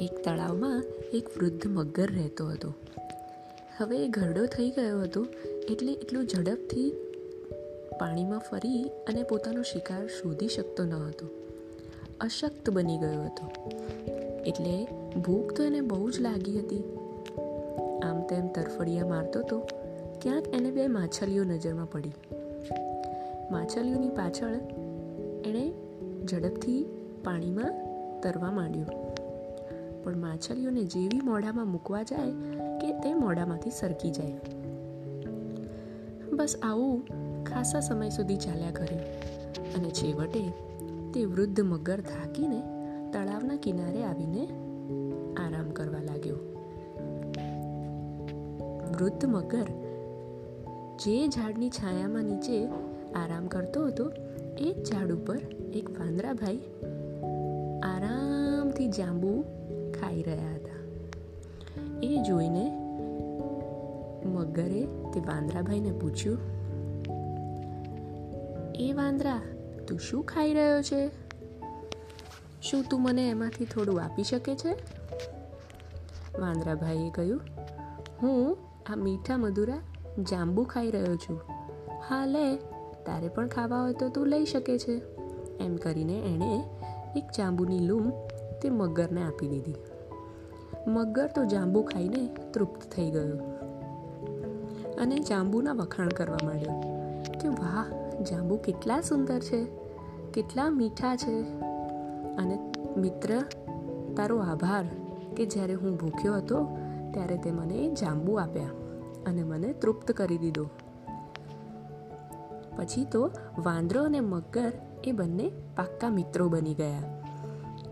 એક તળાવમાં એક વૃદ્ધ મગર રહેતો હતો. હવે એ ઘરડો થઈ ગયો હતો એટલે એટલું ઝડપથી પાણીમાં ફરી અને પોતાનો શિકાર શોધી શકતો ન હતો. અશક્ત બની ગયો હતો. એટલે ભૂખ તો એને બહુ જ લાગી હતી. આમ તેમ તરફડિયા મારતો હતો ક્યાંક એને બે માછલીઓ નજરમાં પડી. માછલીઓની પાછળ એણે ઝડપથી પાણીમાં તરવા માંડ્યું. પણ માછલીઓને જેવી મોઢામાં મૂકવા જાય કે તે મોઢામાંથી સરકી જાય. બસ આવું ખાસા સમય સુધી ચાલ્યા કર્યું અને છેવટે તે વૃદ્ધ મગર થાકીને તળાવના કિનારે આવીને આરામ કરવા લાગ્યો. વૃદ્ધ મગર જે ઝાડની છાયામાં નીચે આરામ કરતો હતો, એ જ ઝાડ ઉપર એક વાંદરાભાઈ આરામથી જાંબુ ખાઈ રહ્યા હતા એ જોઈને મગરે તે વાંદરાભાઈને પૂછ્યું એ વાંદરા તું શું ખાઈ રહ્યો છે શું તું મને એમાંથી થોડું આપી શકે છે? વાંદરાભાઈએ કહ્યું, હું આ મીઠા મધુરા જાંબુ ખાઈ રહ્યો છું. હા લે તારે પણ ખાવા હોય તો તું લઈ શકે છે. એમ કરીને એણે એક જાંબુની લૂમ તે મગરને આપી દીધી. મગર તો જાંબુ ખાઈને તૃપ્ત થઈ ગયો. અને જાંબુના વખાણ કરવા માંડ્યો કે વાહ, જાંબુ કેટલા સુંદર છે, કેટલા મીઠા છે. અને મિત્ર, તારો આભાર કે જ્યારે હું ભૂખ્યો હતો ત્યારે તે મને જાંબુ આપ્યા અને મને તૃપ્ત કરી દીધો. પછી તો વાંદરો અને મગર એ બંને પાક્કા મિત્રો બની ગયા.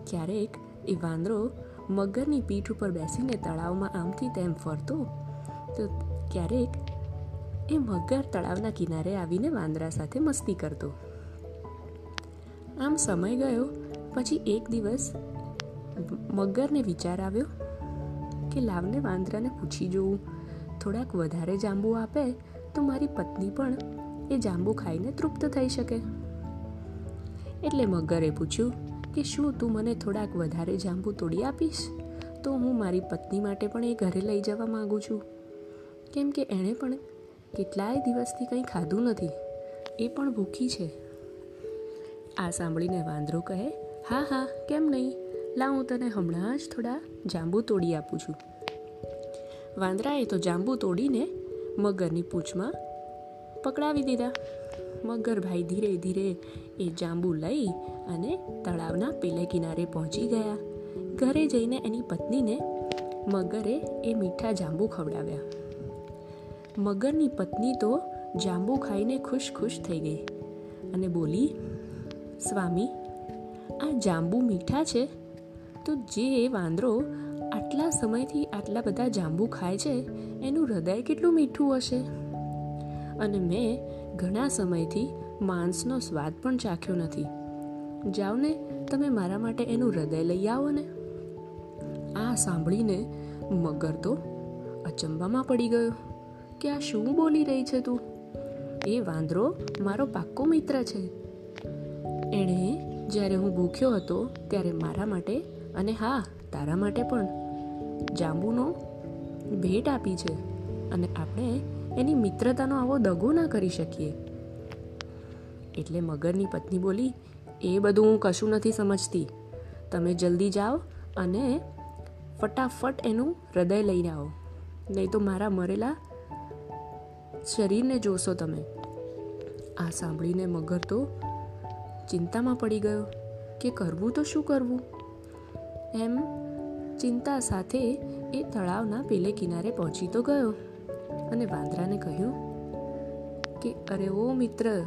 ક્યારેક એ વાંદરો મગરની પીઠ ઉપર બેસીને તળાવમાં આમથી તેમ ફરતો, તો ક્યારેક એ મગર તળાવના કિનારે આવીને વાંદરા સાથે મસ્તી કરતો. આમ સમય ગયો, પછી એક દિવસ મગરને વિચાર આવ્યો કે લાવને વાંદરાને પૂછી જોઉં, થોડાક વધારે જાંબુ આપે તો મારી પત્ની પણ એ જાંબુ ખાઈને તૃપ્ત થઈ શકે. એટલે મગરે પૂછ્યું કે શું તું મને થોડાક વધારે જાંબુ તોડી આપીશ? તો હું મારી પત્ની માટે પણ એ ઘરે લઈ જવા માગું છું. કેમ કે એણે પણ કેટલાય દિવસથી કંઈ ખાધું નથી. એ પણ ભૂખી છે. આ સાંભળીને વાંદરો કહે, હા હા, કેમ નહીં? લા, હું તને હમણાં જ થોડા જાંબુ તોડી આપું છું. વાંદરાએ તો જાંબુ તોડીને મગરની પૂંછમાં પકડાવી દીધા. મગરભાઈ ધીરે ધીરે એ જાંબુ લઈ અને તળાવના પેલે કિનારે પહોંચી ગયા. ઘરે જઈને એની પત્નીને મગરે એ મીઠા જાંબુ ખવડાવ્યા. મગરની પત્ની તો જાંબુ ખાઈને ખુશ ખુશ થઈ ગઈ અને બોલી, સ્વામી, આ જાંબુ મીઠા છે? તો જે વાંદરો આટલા સમયથી આટલા બધા જાંબુ ખાય છે, એનું હૃદય કેટલું મીઠું હશે? અને મેં ઘણા સમયથી માંસનો સ્વાદ પણ ચાખ્યો નથી. જાઓ ને તમે મારા માટે એનું હૃદય લઈ આવો ને. આ સાંભળીને મગર તો અચંબામાં પડી ગયો. કે આ શું બોલી રહી છે તું? એ વાંદરો મારો પાક્કો મિત્ર છે. એણે જ્યારે હું ભૂખ્યો હતો ત્યારે મારા માટે અને હા, તારા માટે પણ જાંબુનો ભેટ આપી છે. અને આપણે એની મિત્રતાનો આવો દગો ના કરી શકીએ. એટલે મગરની પત્ની બોલી, એ બધું હું કશું નથી સમજતી. તમે જલ્દી જાઓ અને ફટાફટ એનું હૃદય લઈને આવો. નહીં તો મારા મરેલા શરીરને જોશો તમે. આ સાંભળીને મગર તો ચિંતામાં પડી ગયો કે કરવું તો શું કરવું? એમ ચિંતા સાથે એ તળાવના પેલે કિનારે પહોંચી તો ગયો. અને વાંદરાને કહ્યું કે, અરે ઓ મિત્ર,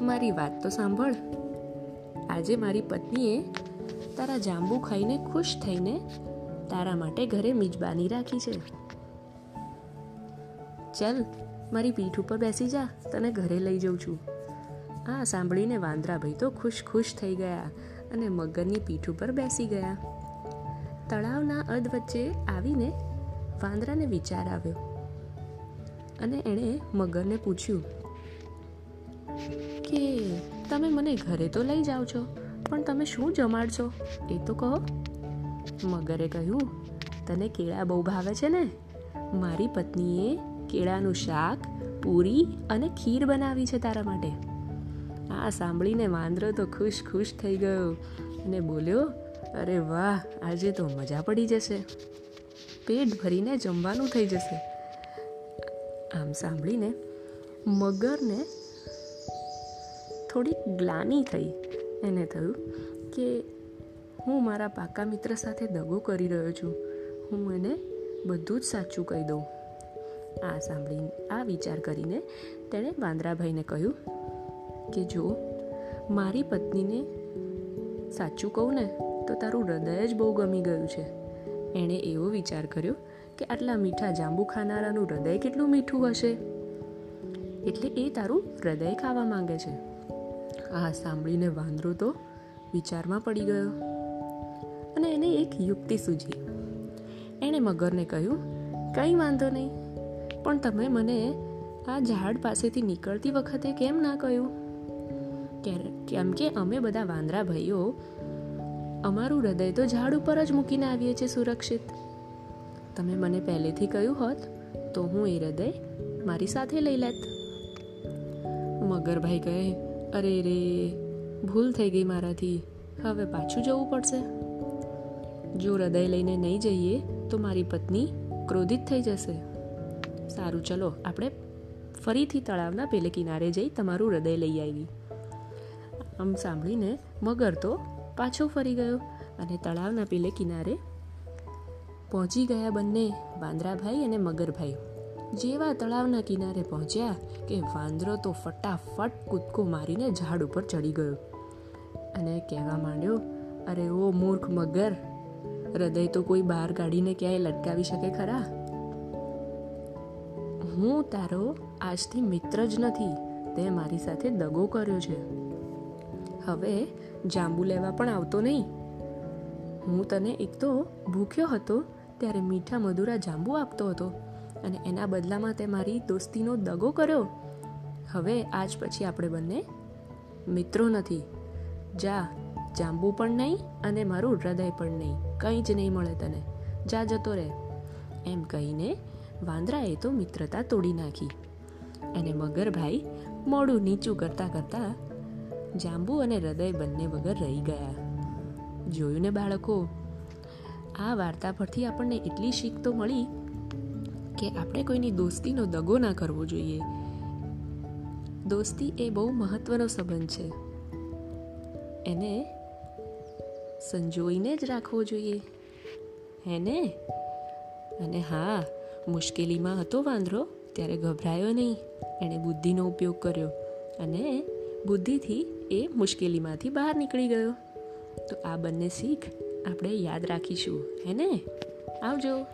મારી વાત તો સાંભળ. આજે મારી પત્નીએ તારા જાંબુ ખાઈને ખુશ થઈને તારા માટે ઘરે મિજબાની રાખી છે. ચાલ, મારી પીઠ ઉપર બેસી જા, તને ઘરે લઈ જઉં છું. આ સાંભળીને વાંદરાભાઈ તો ખુશ ખુશ થઈ ગયા અને મગરની પીઠ ઉપર બેસી ગયા. તળાવના અધ વચ્ચે આવીને વાંદરાને વિચાર આવ્યો અને એણે મગરને પૂછ્યું, કે તમે મને ઘરે તો લઈ જાઓ છો, પણ તમે શું જમાડશો એ તો કહો. મગરે કહ્યું, તને કેળા બહુ ભાવે છે ને? મારી પત્નીએ કેળાનું શાક, પૂરી અને ખીર બનાવી છે તારા માટે. આ સાંભળીને વાંદરો તો ખુશ ખુશ થઈ ગયો અને બોલ્યો, અરે વાહ, આજે તો મજા પડી જશે. પેટ ભરીને જમવાનું થઈ જશે. આમ સાંભળીને મગરને થોડીક ગ્લાની થઈ. એને થયું કે હું મારા પાકા મિત્ર સાથે દગો કરી રહ્યો છું. હું એને બધું જ સાચું કહી દઉં. આ સાંભળીને, આ વિચાર કરીને તેણે વાંદરાભાઈને કહ્યું કે, જો મારી પત્નીને સાચું કહું ને, તો તારું હૃદય જ બહુ ગમી ગયું છે. એણે એવો વિચાર કર્યો કે આટલા મીઠા જાંબુ ખાનારાનું હૃદય કેટલું મીઠું હશે? એટલે એ તારું હૃદય ખાવા માંગે છે. આ સાંભળીને વાંદરો તો વિચારમાં પડી ગયો. અને એને એક યુક્તિ સૂજી. એણે મગરને કહ્યું, કંઈ વાંધો નહીં, પણ તમે મને આ ઝાડ પાસેથી નીકળતી વખતે કેમ ના કહ્યું? કેમ કે અમે બધા વાંદરા ભાઈઓ અમારું હૃદય તો ઝાડ ઉપર જ મૂકીને આવીએ છીએ સુરક્ષિત. તમે મને પહેલેથી કહ્યું હોત તો હું એ હૃદય મારી સાથે લઈ લેત. મગરભાઈ કહે, અરે રે, ભૂલ થઈ ગઈ મારાથી. હવે પાછું જવું પડશે. જો હૃદય લઈને નહીં જઈએ તો મારી પત્ની ક્રોધિત થઈ જશે. સારું, ચલો, આપણે ફરીથી તળાવના પેલે કિનારે જઈ તમારું હૃદય લઈ આવી. આમ સાંભળીને મગર તો પાછો ફરી ગયો અને તળાવના પેલે કિનારે પહોંચી ગયા બંને વાંદરાભાઈ અને મગરભાઈ. જેવા તળાવના કિનારે પહોંચ્યા કે વાંદરો તો ફટાફટ કૂદકો મારીને ઝાડ ઉપર ચડી ગયો. અને કહેવા માંડ્યો, અરે ઓ મૂર્ખ મગર, હૃદય તો કોઈ બહાર કાઢીને ક્યાંય લટકાવી શકે ખરા? હું તારો આજથી મિત્ર જ નથી, તે મારી સાથે દગો કર્યો છે. હવે જાંબુ લેવા પણ આવતો નહીં. હું તને એક તો ભૂખ્યો હતો, ત્યારે મીઠા મધુરા જાંબુ આપતો હતો, અને એના બદલામાં તે મારી દોસ્તીનો દગો કર્યો. હવે આજ પછી આપણે બંને મિત્રો નથી. જા, જાંબુ પણ નહીં અને મારું હૃદય પણ નહીં. કંઈ જ નહીં મળે તને. જા, જતો રહે. એમ કહીને વાંદરાએ તો મિત્રતા તોડી નાખી. અને મગરભાઈ મોડું નીચું કરતાં કરતા જાંબુ અને હૃદય બંને વગર રહી ગયા. જોયું ને બાળકો? આ વાર્તા પરથી આપણને એટલી શીખ તો મળી કે આપણે કોઈની દોસ્તીનો દગો ના કરવો જોઈએ. દોસ્તી એ બહુ મહત્વનો સંબંધ છે. એને સંજોઈને જ રાખવો જોઈએ. હે ને? અને હા, મુશ્કેલીમાં હતો વાંદરો, ત્યારે ગભરાયો નહીં. એણે બુદ્ધિનો ઉપયોગ કર્યો અને બુદ્ધિથી એ મુશ્કેલીમાંથી બહાર નીકળી ગયો. તો આ બંને શીખ આપણે યાદ રાખીશું, હે ને? આવજો.